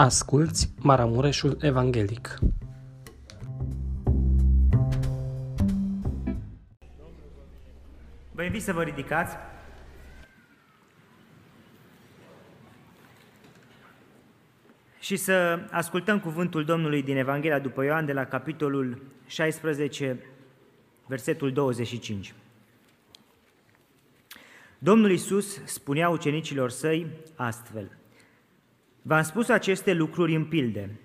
Asculți Maramureșul Evanghelic. Vă invit să vă ridicați. Și să ascultăm cuvântul Domnului din Evanghelia după Ioan de la capitolul 16, versetul 25. Domnul Isus spunea ucenicilor săi astfel, V-am spus aceste lucruri în pilde.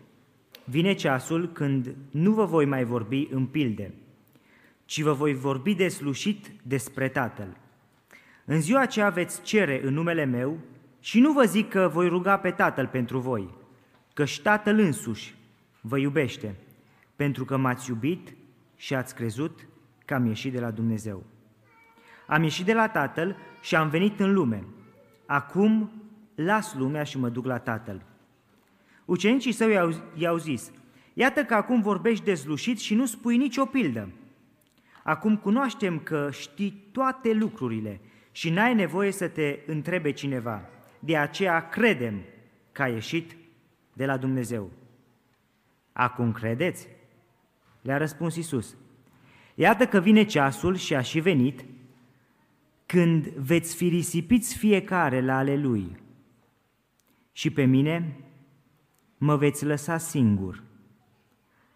Vine ceasul când nu vă voi mai vorbi în pilde, ci vă voi vorbi deslușit despre Tatăl. În ziua aceea veți cere în numele meu și nu vă zic că voi ruga pe Tatăl pentru voi, și Tatăl însuși vă iubește, pentru că m-ați iubit și ați crezut că am ieșit de la Dumnezeu. Am ieșit de la Tatăl și am venit în lume. Acum las lumea și mă duc la Tatăl. Ucenicii săi i-au, i-au zis, iată că acum vorbești dezlușit și nu spui nicio pildă. Acum cunoaștem că știi toate lucrurile și n-ai nevoie să te întrebe cineva. De aceea credem că ai ieșit de la Dumnezeu. Acum credeți? Le-a răspuns Isus. Iată că vine ceasul și a și venit când veți fi risipiți fiecare la ale lui și pe mine mă veți lăsa singur.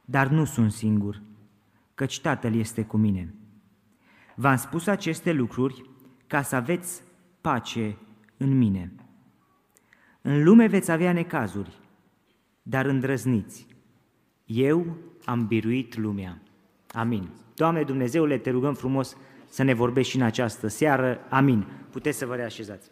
Dar nu sunt singur, căci Tatăl este cu mine. V-am spus aceste lucruri ca să aveți pace în mine. În lume veți avea necazuri, dar îndrăzniți. Eu am biruit lumea. Amin. Doamne Dumnezeule, te rugăm frumos să ne vorbești și în această seară. Amin. Puteți să vă reașezați.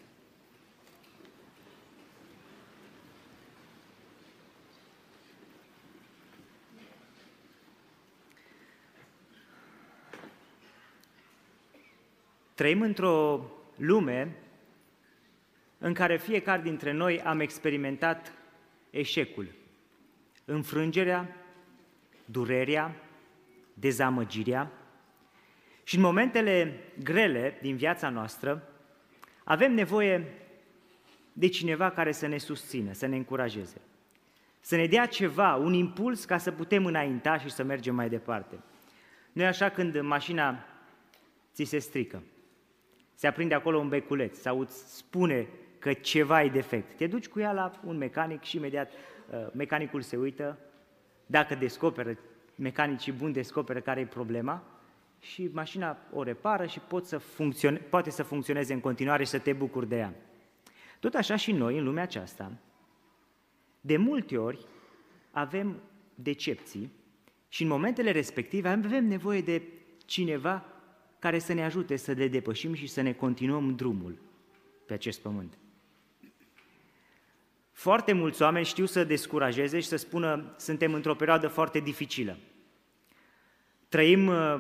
Trăim într-o lume în care fiecare dintre noi am experimentat eșecul, înfrângerea, durerea, dezamăgirea. Și în momentele grele din viața noastră avem nevoie de cineva care să ne susțină, să ne încurajeze, să ne dea ceva, un impuls ca să putem înainta și să mergem mai departe. Nu e așa când mașina ți se strică se aprinde acolo un beculeț sau îți spune că ceva e defect. Te duci cu ea la un mecanic și imediat uh, mecanicul se uită, dacă descoperă, mecanicii buni descoperă care e problema și mașina o repară și pot să funcțione, poate să funcționeze în continuare și să te bucuri de ea. Tot așa și noi, în lumea aceasta, de multe ori avem decepții și în momentele respective avem nevoie de cineva care să ne ajute să le depășim și să ne continuăm drumul pe acest pământ. Foarte mulți oameni știu să descurajeze și să spună suntem într-o perioadă foarte dificilă. Trăim uh,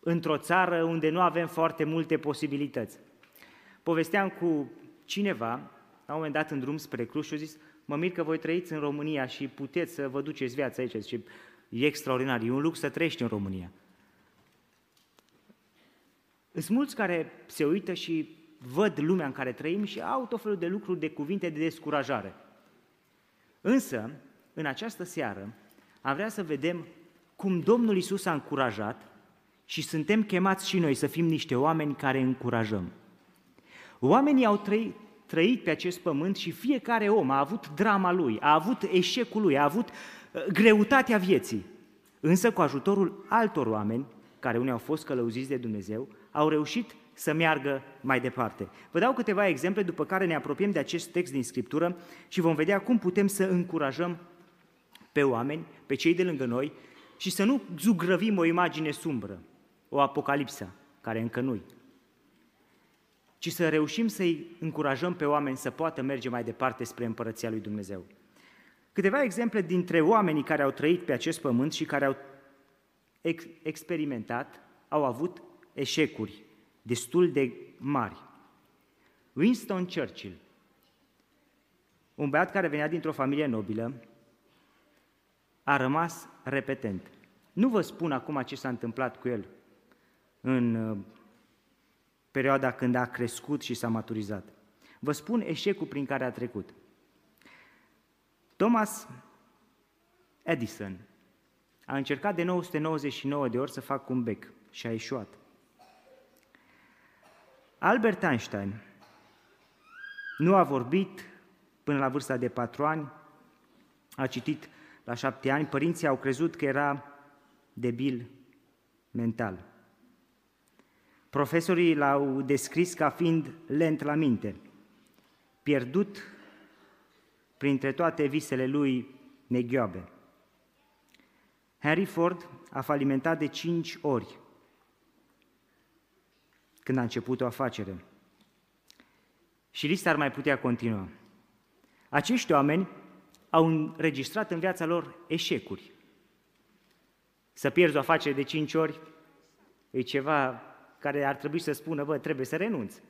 într-o țară unde nu avem foarte multe posibilități. Povesteam cu cineva, la un moment dat în drum spre Cluj și a zis, mă mir că voi trăiți în România și puteți să vă duceți viața aici. Zice, e extraordinar, e un lux să trăiești în România. Sunt mulți care se uită și văd lumea în care trăim și au tot felul de lucruri, de cuvinte de descurajare. Însă, în această seară, am vrea să vedem cum Domnul Isus a încurajat și suntem chemați și noi să fim niște oameni care încurajăm. Oamenii au trăit, trăit pe acest pământ și fiecare om a avut drama lui, a avut eșecul lui, a avut uh, greutatea vieții. Însă cu ajutorul altor oameni, care unii au fost călăuziți de Dumnezeu, au reușit să meargă mai departe. Vă dau câteva exemple, după care ne apropiem de acest text din Scriptură și vom vedea cum putem să încurajăm pe oameni, pe cei de lângă noi și să nu zugrăvim o imagine sumbră, o apocalipsă, care încă nu ci să reușim să-i încurajăm pe oameni să poată merge mai departe spre împărăția lui Dumnezeu. Câteva exemple dintre oamenii care au trăit pe acest pământ și care au ex- experimentat, au avut eșecuri destul de mari. Winston Churchill, un băiat care venea dintr-o familie nobilă, a rămas repetent. Nu vă spun acum ce s-a întâmplat cu el în uh, perioada când a crescut și s-a maturizat. Vă spun eșecul prin care a trecut. Thomas Edison a încercat de 999 de ori să facă un bec și a ieșuat. Albert Einstein nu a vorbit până la vârsta de patru ani, a citit la șapte ani, părinții au crezut că era debil mental. Profesorii l-au descris ca fiind lent la minte, pierdut printre toate visele lui neghioabe. Henry Ford a falimentat de cinci ori când a început o afacere. Și lista ar mai putea continua. Acești oameni au înregistrat în viața lor eșecuri. Să pierzi o afacere de cinci ori e ceva care ar trebui să spună, bă, trebuie să renunți.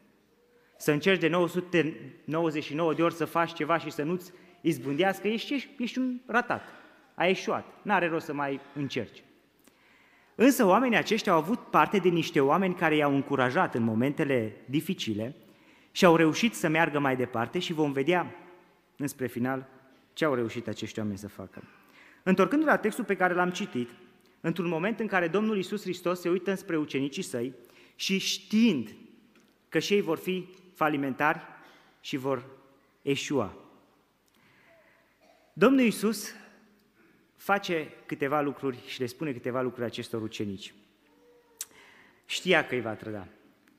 Să încerci de 999 de ori să faci ceva și să nu-ți izbândească, ești, ești un ratat. Ai eșuat. N-are rost să mai încerci. Însă oamenii aceștia au avut parte de niște oameni care i-au încurajat în momentele dificile și au reușit să meargă mai departe și vom vedea înspre final ce au reușit acești oameni să facă. Întorcându-ne la textul pe care l-am citit, într-un moment în care Domnul Iisus Hristos se uită înspre ucenicii săi și știind că și ei vor fi falimentari și vor eșua. Domnul Iisus face câteva lucruri și le spune câteva lucruri acestor ucenici. Știa că îi va trăda.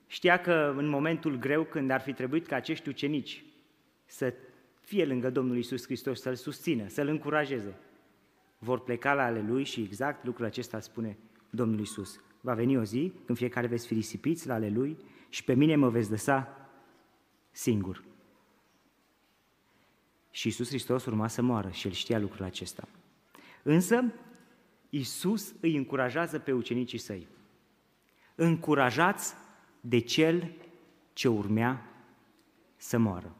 Știa că în momentul greu, când ar fi trebuit ca acești ucenici să fie lângă Domnul Isus Hristos, să-L susțină, să-L încurajeze, vor pleca la ale Lui și exact lucrul acesta spune Domnul Isus. Va veni o zi când fiecare veți fi risipiți la ale Lui și pe mine mă veți lăsa singur. Și Isus Hristos urma să moară și El știa lucrul acesta. Însă, Isus îi încurajează pe ucenicii săi. Încurajați de cel ce urmea să moară.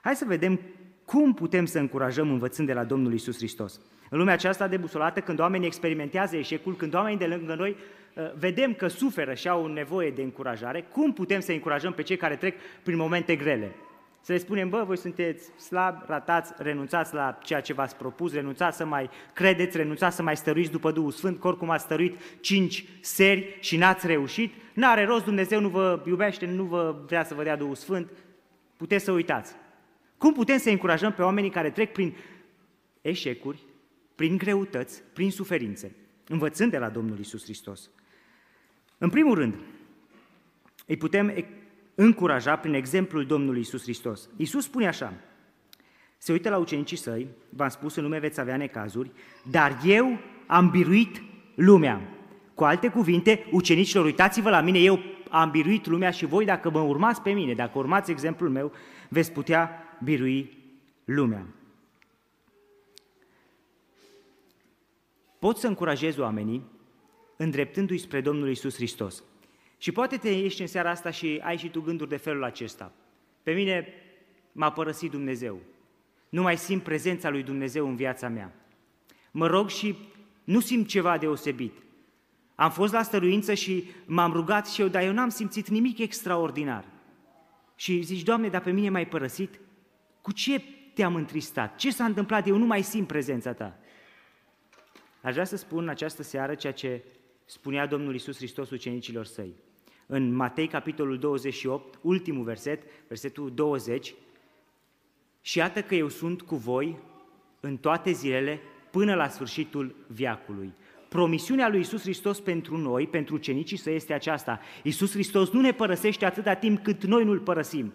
Hai să vedem cum putem să încurajăm învățând de la Domnul Isus Hristos. În lumea aceasta debusolată, când oamenii experimentează eșecul, când oamenii de lângă noi uh, vedem că suferă și au nevoie de încurajare, cum putem să încurajăm pe cei care trec prin momente grele? Să le spunem, bă, voi sunteți slabi, ratați, renunțați la ceea ce v-ați propus, renunțați să mai credeți, renunțați să mai stăruiți după Duhul Sfânt, că oricum ați stăruit cinci seri și n-ați reușit, n-are rost, Dumnezeu nu vă iubește, nu vă vrea să vă dea Duhul Sfânt, puteți să uitați. Cum putem să încurajăm pe oamenii care trec prin eșecuri, prin greutăți, prin suferințe, învățând de la Domnul Isus Hristos? În primul rând, îi putem încuraja prin exemplul Domnului Isus Hristos. Isus spune așa, se uită la ucenicii săi, v-am spus, în lume veți avea necazuri, dar eu am biruit lumea. Cu alte cuvinte, ucenicilor, uitați-vă la mine, eu am biruit lumea și voi, dacă mă urmați pe mine, dacă urmați exemplul meu, veți putea birui lumea. Poți să încurajezi oamenii îndreptându-i spre Domnul Isus Hristos. Și poate te ieși în seara asta și ai și tu gânduri de felul acesta. Pe mine m-a părăsit Dumnezeu. Nu mai simt prezența lui Dumnezeu în viața mea. Mă rog și nu simt ceva deosebit. Am fost la stăruință și m-am rugat și eu, dar eu n-am simțit nimic extraordinar. Și zici, Doamne, dar pe mine m-ai părăsit? Cu ce te-am întristat? Ce s-a întâmplat? Eu nu mai simt prezența ta. Aș vrea să spun în această seară ceea ce spunea Domnul Isus Hristos ucenicilor săi. În Matei, capitolul 28, ultimul verset, versetul 20, și iată că eu sunt cu voi în toate zilele până la sfârșitul viacului. Promisiunea lui Isus Hristos pentru noi, pentru ucenicii săi, este aceasta. Isus Hristos nu ne părăsește atâta timp cât noi nu-L părăsim.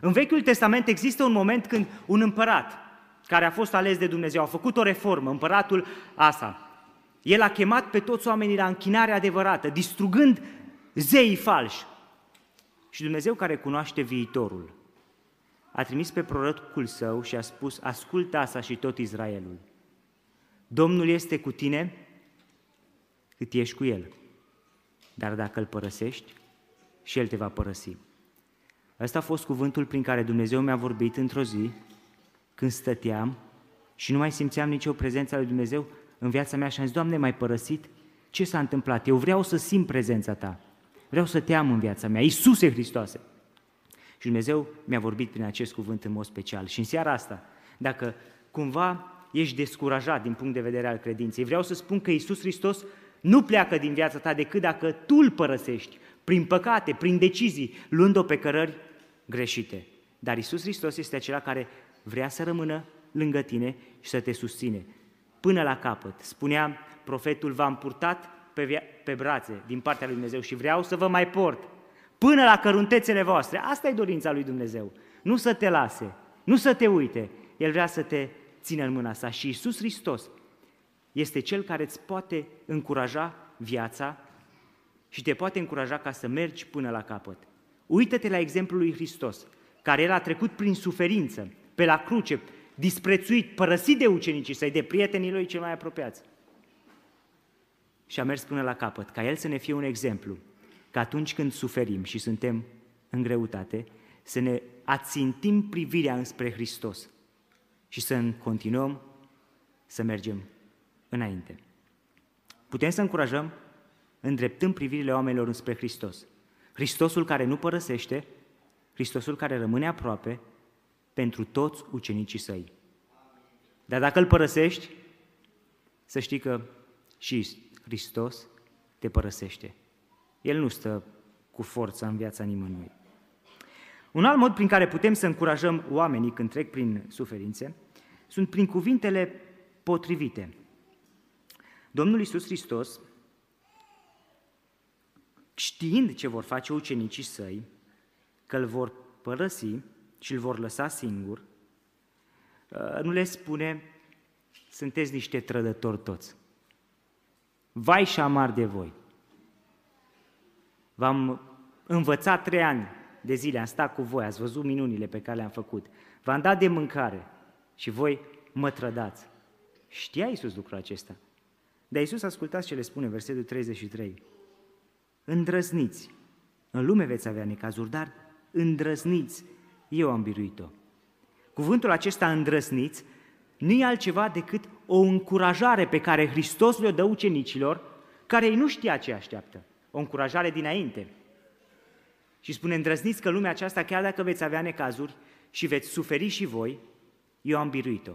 În Vechiul Testament există un moment când un împărat care a fost ales de Dumnezeu a făcut o reformă, împăratul Asa. El a chemat pe toți oamenii la închinare adevărată, distrugând zeii falși. Și Dumnezeu care cunoaște viitorul, a trimis pe prorocul său și a spus, ascultă Asa și tot Israelul. Domnul este cu tine cât ești cu el. Dar dacă îl părăsești, și el te va părăsi. Ăsta a fost cuvântul prin care Dumnezeu mi-a vorbit într-o zi, când stăteam și nu mai simțeam nicio prezență a lui Dumnezeu în viața mea și am zis, Doamne, m-ai părăsit? Ce s-a întâmplat? Eu vreau să simt prezența Ta. Vreau să te am în viața mea. Iisuse Hristoase! Și Dumnezeu mi-a vorbit prin acest cuvânt în mod special. Și în seara asta, dacă cumva ești descurajat din punct de vedere al credinței, vreau să spun că Isus Hristos nu pleacă din viața ta decât dacă tu îl părăsești, prin păcate, prin decizii, luând-o pe cărări greșite. Dar Isus Hristos este acela care vrea să rămână lângă tine și să te susține până la capăt. Spunea profetul, v-am purtat pe, via- pe brațe din partea lui Dumnezeu și vreau să vă mai port până la căruntețele voastre. Asta e dorința lui Dumnezeu. Nu să te lase, nu să te uite. El vrea să te țină în mâna sa. Și Isus Hristos este Cel care îți poate încuraja viața și te poate încuraja ca să mergi până la capăt. Uită-te la exemplul lui Hristos, care el a trecut prin suferință, pe la cruce, disprețuit, părăsit de ucenicii săi, de prietenii lui cei mai apropiați. Și a mers până la capăt, ca el să ne fie un exemplu, că atunci când suferim și suntem în greutate, să ne ațintim privirea înspre Hristos și să continuăm să mergem înainte. Putem să încurajăm îndreptăm privirile oamenilor înspre Hristos. Hristosul care nu părăsește, Hristosul care rămâne aproape pentru toți ucenicii săi. Dar dacă îl părăsești, să știi că și Hristos te părăsește. El nu stă cu forța în viața nimănui. Un alt mod prin care putem să încurajăm oamenii când trec prin suferințe sunt prin cuvintele potrivite. Domnul Iisus Hristos, știind ce vor face ucenicii săi, că îl vor părăsi și îl vor lăsa singur, uh, nu le spune, sunteți niște trădători toți. Vai și amar de voi. V-am învățat trei ani de zile, am stat cu voi, ați văzut minunile pe care le-am făcut. V-am dat de mâncare și voi mă trădați. Știa Iisus lucrul acesta. Dar Iisus ascultați ce le spune, versetul 33. Îndrăzniți. În lume veți avea necazuri, dar îndrăzniți. Eu am biruit-o. Cuvântul acesta îndrăzniți nu e altceva decât o încurajare pe care Hristos le-o dă ucenicilor, care ei nu știa ce așteaptă. O încurajare dinainte. Și spune, îndrăzniți că lumea aceasta, chiar dacă veți avea necazuri și veți suferi și voi, eu am biruit-o.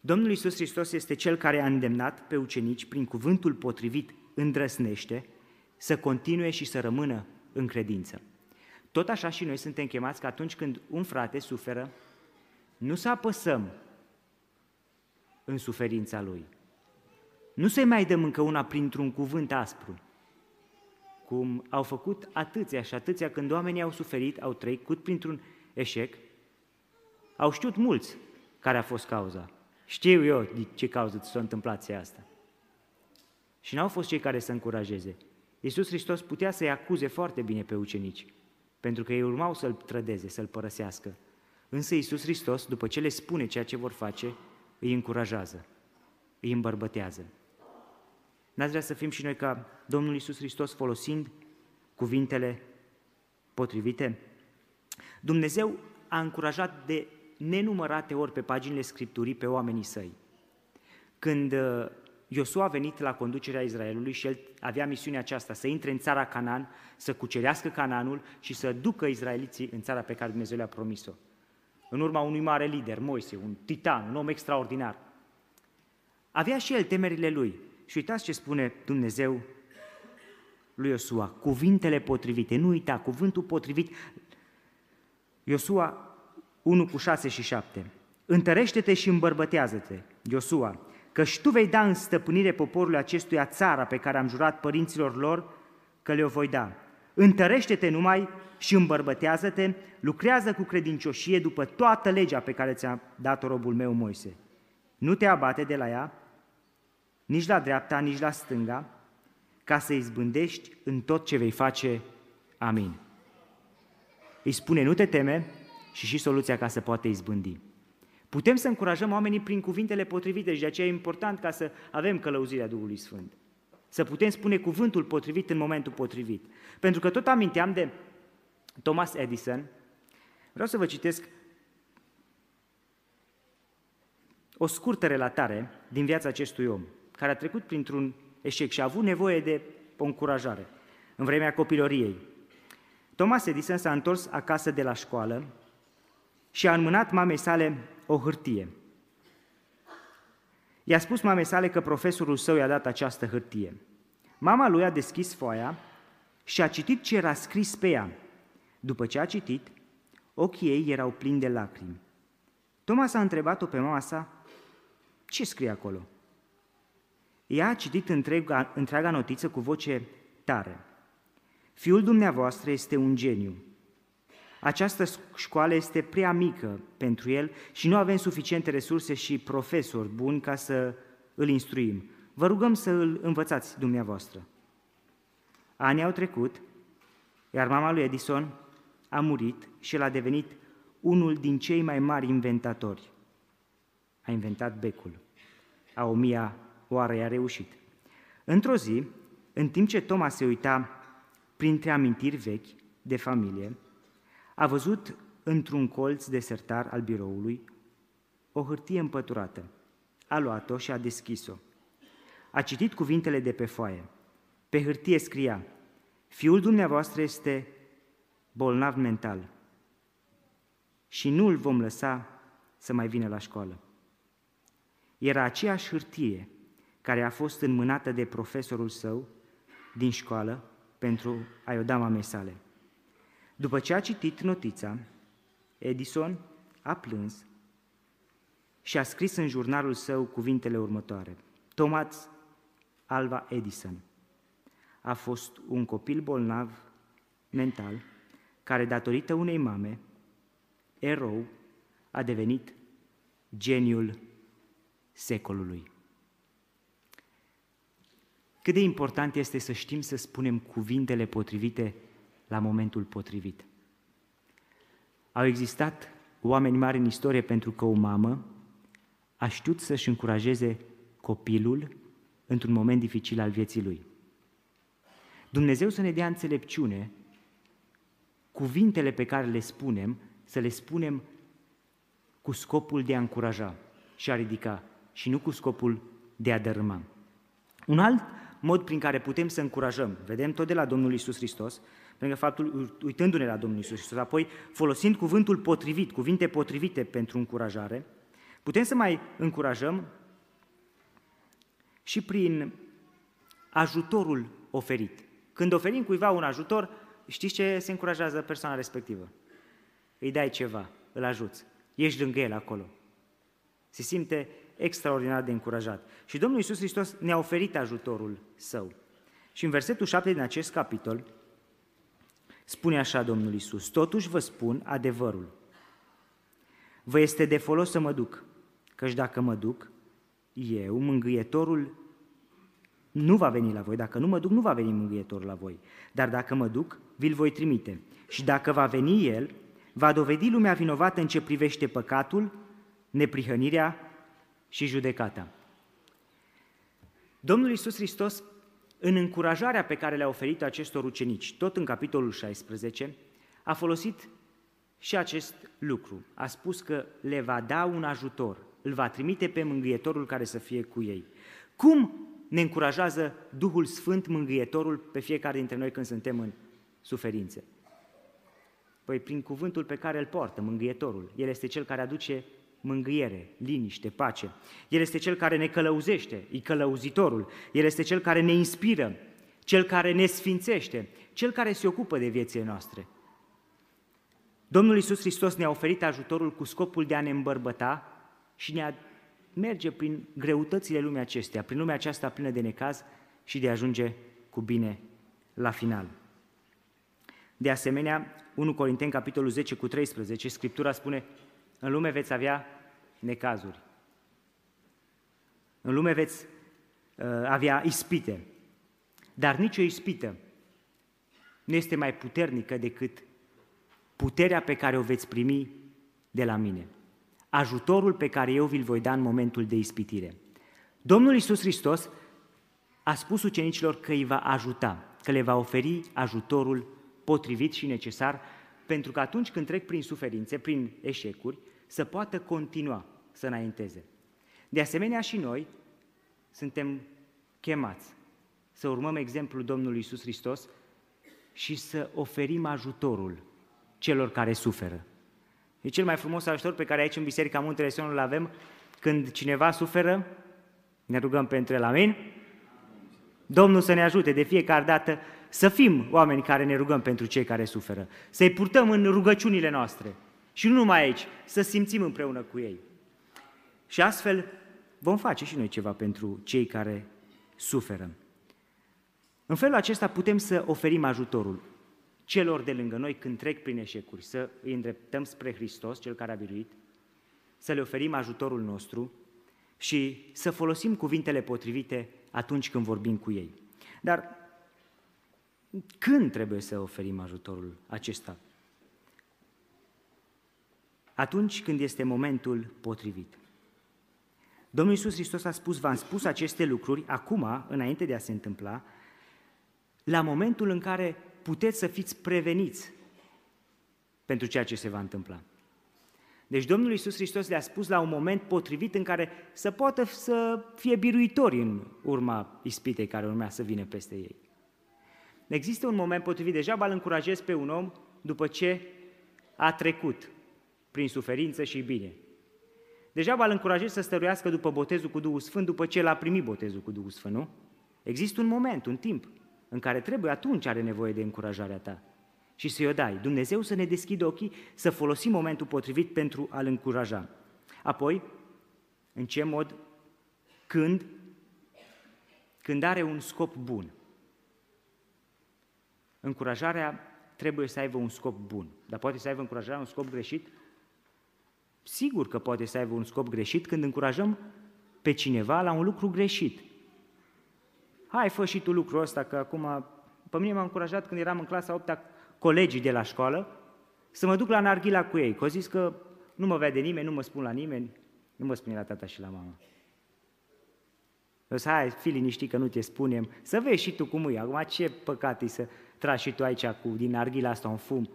Domnul Iisus Hristos este Cel care a îndemnat pe ucenici, prin cuvântul potrivit, îndrăsnește, să continue și să rămână în credință. Tot așa și noi suntem chemați că atunci când un frate suferă, nu să apăsăm în suferința lui. Nu să-i mai dăm încă una printr-un cuvânt aspru, cum au făcut atâția și atâția când oamenii au suferit, au trecut printr-un eșec, au știut mulți care a fost cauza. Știu eu de ce cauză ți s-a întâmplat asta. Și n-au fost cei care să încurajeze. Iisus Hristos putea să-i acuze foarte bine pe ucenici, pentru că ei urmau să-L trădeze, să-L părăsească. Însă Iisus Hristos, după ce le spune ceea ce vor face, îi încurajează, îi îmbărbătează. N-ați vrea să fim și noi ca Domnul Iisus Hristos folosind cuvintele potrivite? Dumnezeu a încurajat de nenumărate ori pe paginile Scripturii pe oamenii săi. Când uh, Iosua a venit la conducerea Israelului și el avea misiunea aceasta, să intre în țara Canaan, să cucerească Canaanul și să ducă izraeliții în țara pe care Dumnezeu le-a promis-o. În urma unui mare lider, Moise, un titan, un om extraordinar. Avea și el temerile lui. Și uitați ce spune Dumnezeu lui Iosua, cuvintele potrivite, nu uita, cuvântul potrivit. Iosua 1 cu 6 și 7. Întărește-te și îmbărbătează-te, Iosua, căci tu vei da în stăpânire poporului acestuia țara pe care am jurat părinților lor că le-o voi da. Întărește-te numai și îmbărbătează-te, lucrează cu credincioșie după toată legea pe care ți-a dat-o robul meu Moise. Nu te abate de la ea, nici la dreapta, nici la stânga, ca să izbândești în tot ce vei face. Amin. Îi spune, nu te teme și și soluția ca să poată izbândi. Putem să încurajăm oamenii prin cuvintele potrivite și de aceea e important ca să avem călăuzirea Duhului Sfânt. Să putem spune cuvântul potrivit în momentul potrivit. Pentru că tot aminteam de Thomas Edison, vreau să vă citesc o scurtă relatare din viața acestui om, care a trecut printr-un eșec și a avut nevoie de o încurajare în vremea copilăriei. Thomas Edison s-a întors acasă de la școală și a înmânat mamei sale o hârtie. I-a spus mamei sale că profesorul său i-a dat această hârtie. Mama lui a deschis foaia și a citit ce era scris pe ea. După ce a citit, ochii ei erau plini de lacrimi. Thomas a întrebat-o pe mama sa, ce scrie acolo? Ea a citit întreaga, întreaga notiță cu voce tare. Fiul dumneavoastră este un geniu. Această școală este prea mică pentru el și nu avem suficiente resurse și profesori buni ca să îl instruim. Vă rugăm să îl învățați dumneavoastră. Anii au trecut, iar mama lui Edison a murit și el a devenit unul din cei mai mari inventatori. A inventat becul. A o mia oară i-a reușit. Într-o zi, în timp ce Toma se uita printre amintiri vechi de familie, a văzut într-un colț de sertar al biroului o hârtie împăturată. A luat-o și a deschis-o. A citit cuvintele de pe foaie. Pe hârtie scria, Fiul dumneavoastră este bolnav mental și nu îl vom lăsa să mai vină la școală. Era aceeași hârtie care a fost înmânată de profesorul său din școală pentru a-i o da mamei sale. După ce a citit notița, Edison a plâns și a scris în jurnalul său cuvintele următoare. Thomas Alva Edison a fost un copil bolnav mental care, datorită unei mame, erou, a devenit geniul secolului. Cât de important este să știm să spunem cuvintele potrivite la momentul potrivit. Au existat oameni mari în istorie pentru că o mamă a știut să-și încurajeze copilul într-un moment dificil al vieții lui. Dumnezeu să ne dea înțelepciune, cuvintele pe care le spunem, să le spunem cu scopul de a încuraja și a ridica și nu cu scopul de a dărâma. Un alt mod prin care putem să încurajăm, vedem tot de la Domnul Isus Hristos, pentru faptul, uitându-ne la Domnul Isus Hristos, apoi folosind cuvântul potrivit, cuvinte potrivite pentru încurajare, putem să mai încurajăm și prin ajutorul oferit. Când oferim cuiva un ajutor, știți ce se încurajează persoana respectivă? Îi dai ceva, îl ajuți, ești lângă el acolo. Se simte extraordinar de încurajat. Și Domnul Iisus Hristos ne-a oferit ajutorul său. Și în versetul 7 din acest capitol spune așa Domnul Iisus, totuși vă spun adevărul. Vă este de folos să mă duc, căci dacă mă duc, eu, mângâietorul, nu va veni la voi. Dacă nu mă duc, nu va veni mângâietorul la voi. Dar dacă mă duc, vi-l voi trimite. Și dacă va veni el, va dovedi lumea vinovată în ce privește păcatul, neprihănirea și judecata. Domnul Iisus Hristos, în încurajarea pe care le-a oferit acestor ucenici, tot în capitolul 16, a folosit și acest lucru. A spus că le va da un ajutor, îl va trimite pe mângâietorul care să fie cu ei. Cum ne încurajează Duhul Sfânt, mângâietorul, pe fiecare dintre noi când suntem în suferințe? Păi prin cuvântul pe care îl poartă, mângâietorul. El este cel care aduce mângâiere, liniște, pace. El este cel care ne călăuzește, e călăuzitorul. El este cel care ne inspiră, cel care ne sfințește, cel care se ocupă de viețile noastre. Domnul Iisus Hristos ne-a oferit ajutorul cu scopul de a ne îmbărbăta și ne a merge prin greutățile lumii acestea, prin lumea aceasta plină de necaz și de a ajunge cu bine la final. De asemenea, 1 Corinteni, capitolul 10 cu 13, Scriptura spune, în lume veți avea necazuri. În lume veți uh, avea ispite. Dar nicio ispită nu este mai puternică decât puterea pe care o veți primi de la mine. Ajutorul pe care eu vi-l voi da în momentul de ispitire. Domnul Iisus Hristos a spus ucenicilor că îi va ajuta, că le va oferi ajutorul potrivit și necesar, pentru că atunci când trec prin suferințe, prin eșecuri, să poată continua să înainteze. De asemenea și noi suntem chemați să urmăm exemplul Domnului Isus Hristos și să oferim ajutorul celor care suferă. E cel mai frumos ajutor pe care aici în Biserica Muntele Sionul îl avem când cineva suferă, ne rugăm pentru el, amin? Domnul să ne ajute de fiecare dată să fim oameni care ne rugăm pentru cei care suferă, să-i purtăm în rugăciunile noastre și nu numai aici, să simțim împreună cu ei. Și astfel vom face și noi ceva pentru cei care suferă. În felul acesta putem să oferim ajutorul celor de lângă noi când trec prin eșecuri, să îi îndreptăm spre Hristos, Cel care a biruit, să le oferim ajutorul nostru și să folosim cuvintele potrivite atunci când vorbim cu ei. Dar când trebuie să oferim ajutorul acesta? Atunci când este momentul potrivit. Domnul Iisus Hristos a spus, v-am spus aceste lucruri acum, înainte de a se întâmpla, la momentul în care puteți să fiți preveniți pentru ceea ce se va întâmpla. Deci Domnul Iisus Hristos le-a spus la un moment potrivit în care să poată să fie biruitori în urma ispitei care urmea să vină peste ei. Există un moment potrivit, deja îl încurajez pe un om după ce a trecut prin suferință și bine. Deja îl încurajez să stăruiască după botezul cu Duhul Sfânt, după ce l-a primit botezul cu Duhul Sfânt, nu? Există un moment, un timp în care trebuie, atunci are nevoie de încurajarea ta și să-i o dai. Dumnezeu să ne deschidă ochii, să folosim momentul potrivit pentru a-l încuraja. Apoi, în ce mod? Când? Când are un scop bun. Încurajarea trebuie să aibă un scop bun, dar poate să aibă încurajarea un scop greșit? Sigur că poate să aibă un scop greșit când încurajăm pe cineva la un lucru greșit hai fă și tu lucrul ăsta, că acum, pe mine m-a încurajat când eram în clasa 8 colegii de la școală, să mă duc la Narghila cu ei, că au zis că nu mă vede nimeni, nu mă spun la nimeni, nu mă spune la tata și la mama. Eu zic, hai, fi liniștit că nu te spunem, să vezi și tu cum e. Acum ce păcat e să tragi și tu aici cu, din arghila asta un fum.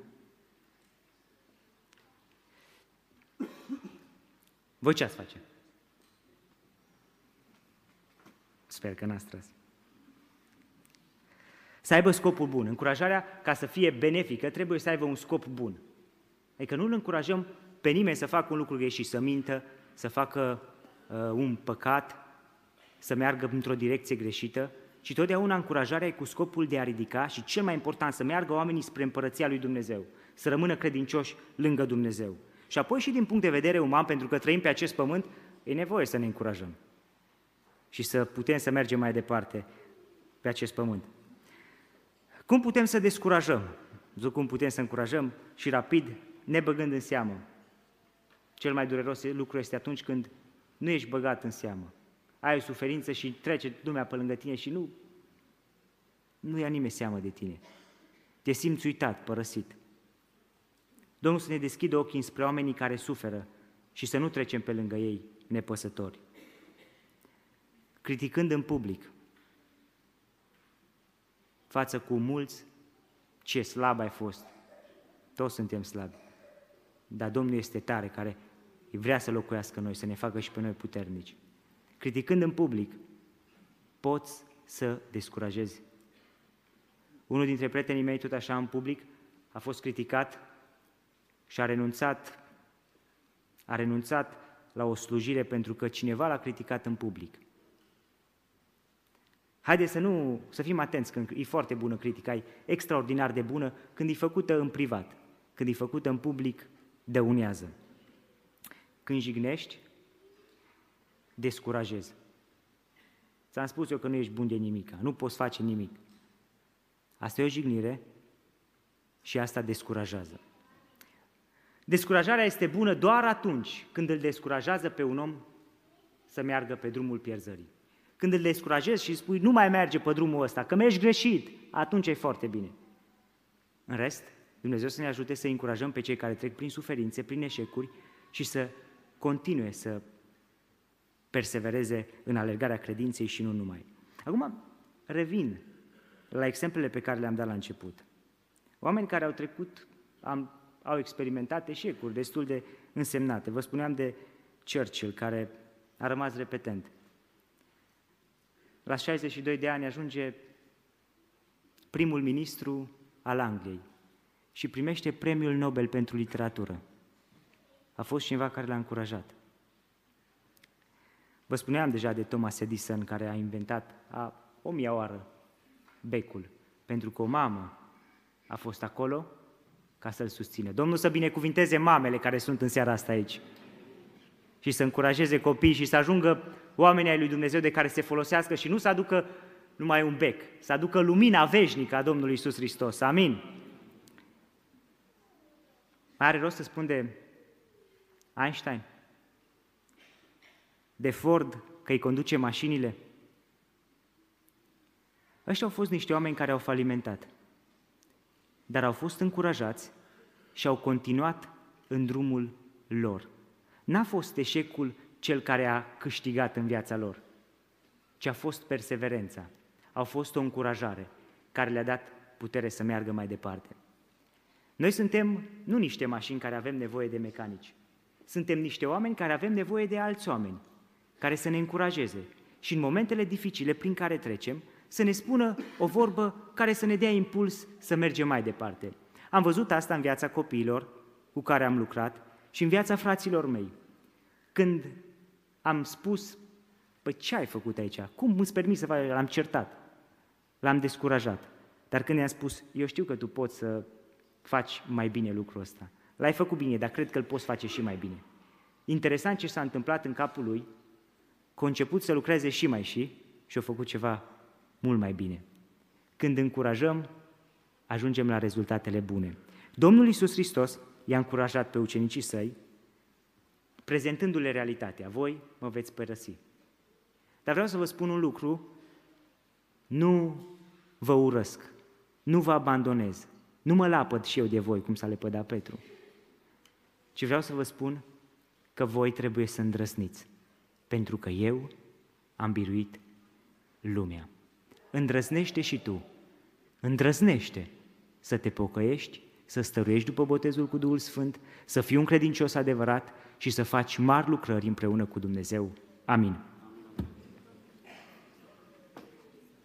Voi ce ați face? Sper că n-ați tras. Să aibă scopul bun. Încurajarea, ca să fie benefică, trebuie să aibă un scop bun. Adică nu îl încurajăm pe nimeni să facă un lucru greșit, să mintă, să facă uh, un păcat, să meargă într-o direcție greșită, ci totdeauna încurajarea e cu scopul de a ridica și cel mai important, să meargă oamenii spre împărăția lui Dumnezeu, să rămână credincioși lângă Dumnezeu. Și apoi și din punct de vedere uman, pentru că trăim pe acest pământ, e nevoie să ne încurajăm și să putem să mergem mai departe pe acest pământ. Cum putem să descurajăm? Zic cum putem să încurajăm și rapid, nebăgând în seamă. Cel mai dureros lucru este atunci când nu ești băgat în seamă. Ai o suferință și trece lumea pe lângă tine și nu, nu ia nimeni seamă de tine. Te simți uitat, părăsit. Domnul să ne deschidă ochii spre oamenii care suferă și să nu trecem pe lângă ei nepăsători. Criticând în public, față cu mulți, ce slab ai fost. Toți suntem slabi. Dar Domnul este tare, care vrea să locuiască noi, să ne facă și pe noi puternici. Criticând în public, poți să descurajezi. Unul dintre prietenii mei, tot așa în public, a fost criticat și a renunțat, a renunțat la o slujire pentru că cineva l-a criticat în public. Haideți să nu, să fim atenți când e foarte bună critica, e extraordinar de bună când e făcută în privat, când e făcută în public, dăunează. Când jignești, descurajezi. Ți-am spus eu că nu ești bun de nimic, nu poți face nimic. Asta e o jignire și asta descurajează. Descurajarea este bună doar atunci când îl descurajează pe un om să meargă pe drumul pierzării. Când îl descurajezi și îi spui, nu mai merge pe drumul ăsta, că mergi greșit, atunci e foarte bine. În rest, Dumnezeu să ne ajute să încurajăm pe cei care trec prin suferințe, prin eșecuri și să continue să persevereze în alergarea credinței și nu numai. Acum, revin la exemplele pe care le-am dat la început. Oameni care au trecut, am, au experimentat eșecuri destul de însemnate. Vă spuneam de Churchill, care a rămas repetent la 62 de ani ajunge primul ministru al Angliei și primește premiul Nobel pentru literatură. A fost cineva care l-a încurajat. Vă spuneam deja de Thomas Edison, care a inventat a o mie oară becul, pentru că o mamă a fost acolo ca să-l susțină. Domnul să binecuvinteze mamele care sunt în seara asta aici și să încurajeze copiii și să ajungă oamenii ai lui Dumnezeu de care se folosească și nu să aducă numai un bec, să aducă lumina veșnică a Domnului Isus Hristos. Amin. Are rost să spun de Einstein, de Ford, că îi conduce mașinile. Ăștia au fost niște oameni care au falimentat, dar au fost încurajați și au continuat în drumul lor. N-a fost eșecul cel care a câștigat în viața lor, ci a fost perseverența. Au fost o încurajare care le-a dat putere să meargă mai departe. Noi suntem nu niște mașini care avem nevoie de mecanici. Suntem niște oameni care avem nevoie de alți oameni, care să ne încurajeze și în momentele dificile prin care trecem, să ne spună o vorbă care să ne dea impuls să mergem mai departe. Am văzut asta în viața copiilor cu care am lucrat și în viața fraților mei. Când am spus, păi ce ai făcut aici? Cum îți permis să faci? L-am certat, l-am descurajat. Dar când i-am spus, eu știu că tu poți să faci mai bine lucrul ăsta. L-ai făcut bine, dar cred că îl poți face și mai bine. Interesant ce s-a întâmplat în capul lui, că a început să lucreze și mai și și a făcut ceva mult mai bine. Când încurajăm, ajungem la rezultatele bune. Domnul Iisus Hristos i-a încurajat pe ucenicii săi, prezentându-le realitatea. Voi mă veți părăsi. Dar vreau să vă spun un lucru, nu vă urăsc, nu vă abandonez, nu mă lapăd și eu de voi, cum s-a lepădat Petru, ci vreau să vă spun că voi trebuie să îndrăsniți, pentru că eu am biruit lumea. Îndrăznește și tu, îndrăznește să te pocăiești, să stăruiești după botezul cu Duhul Sfânt, să fii un credincios adevărat și să faci mari lucrări împreună cu Dumnezeu. Amin.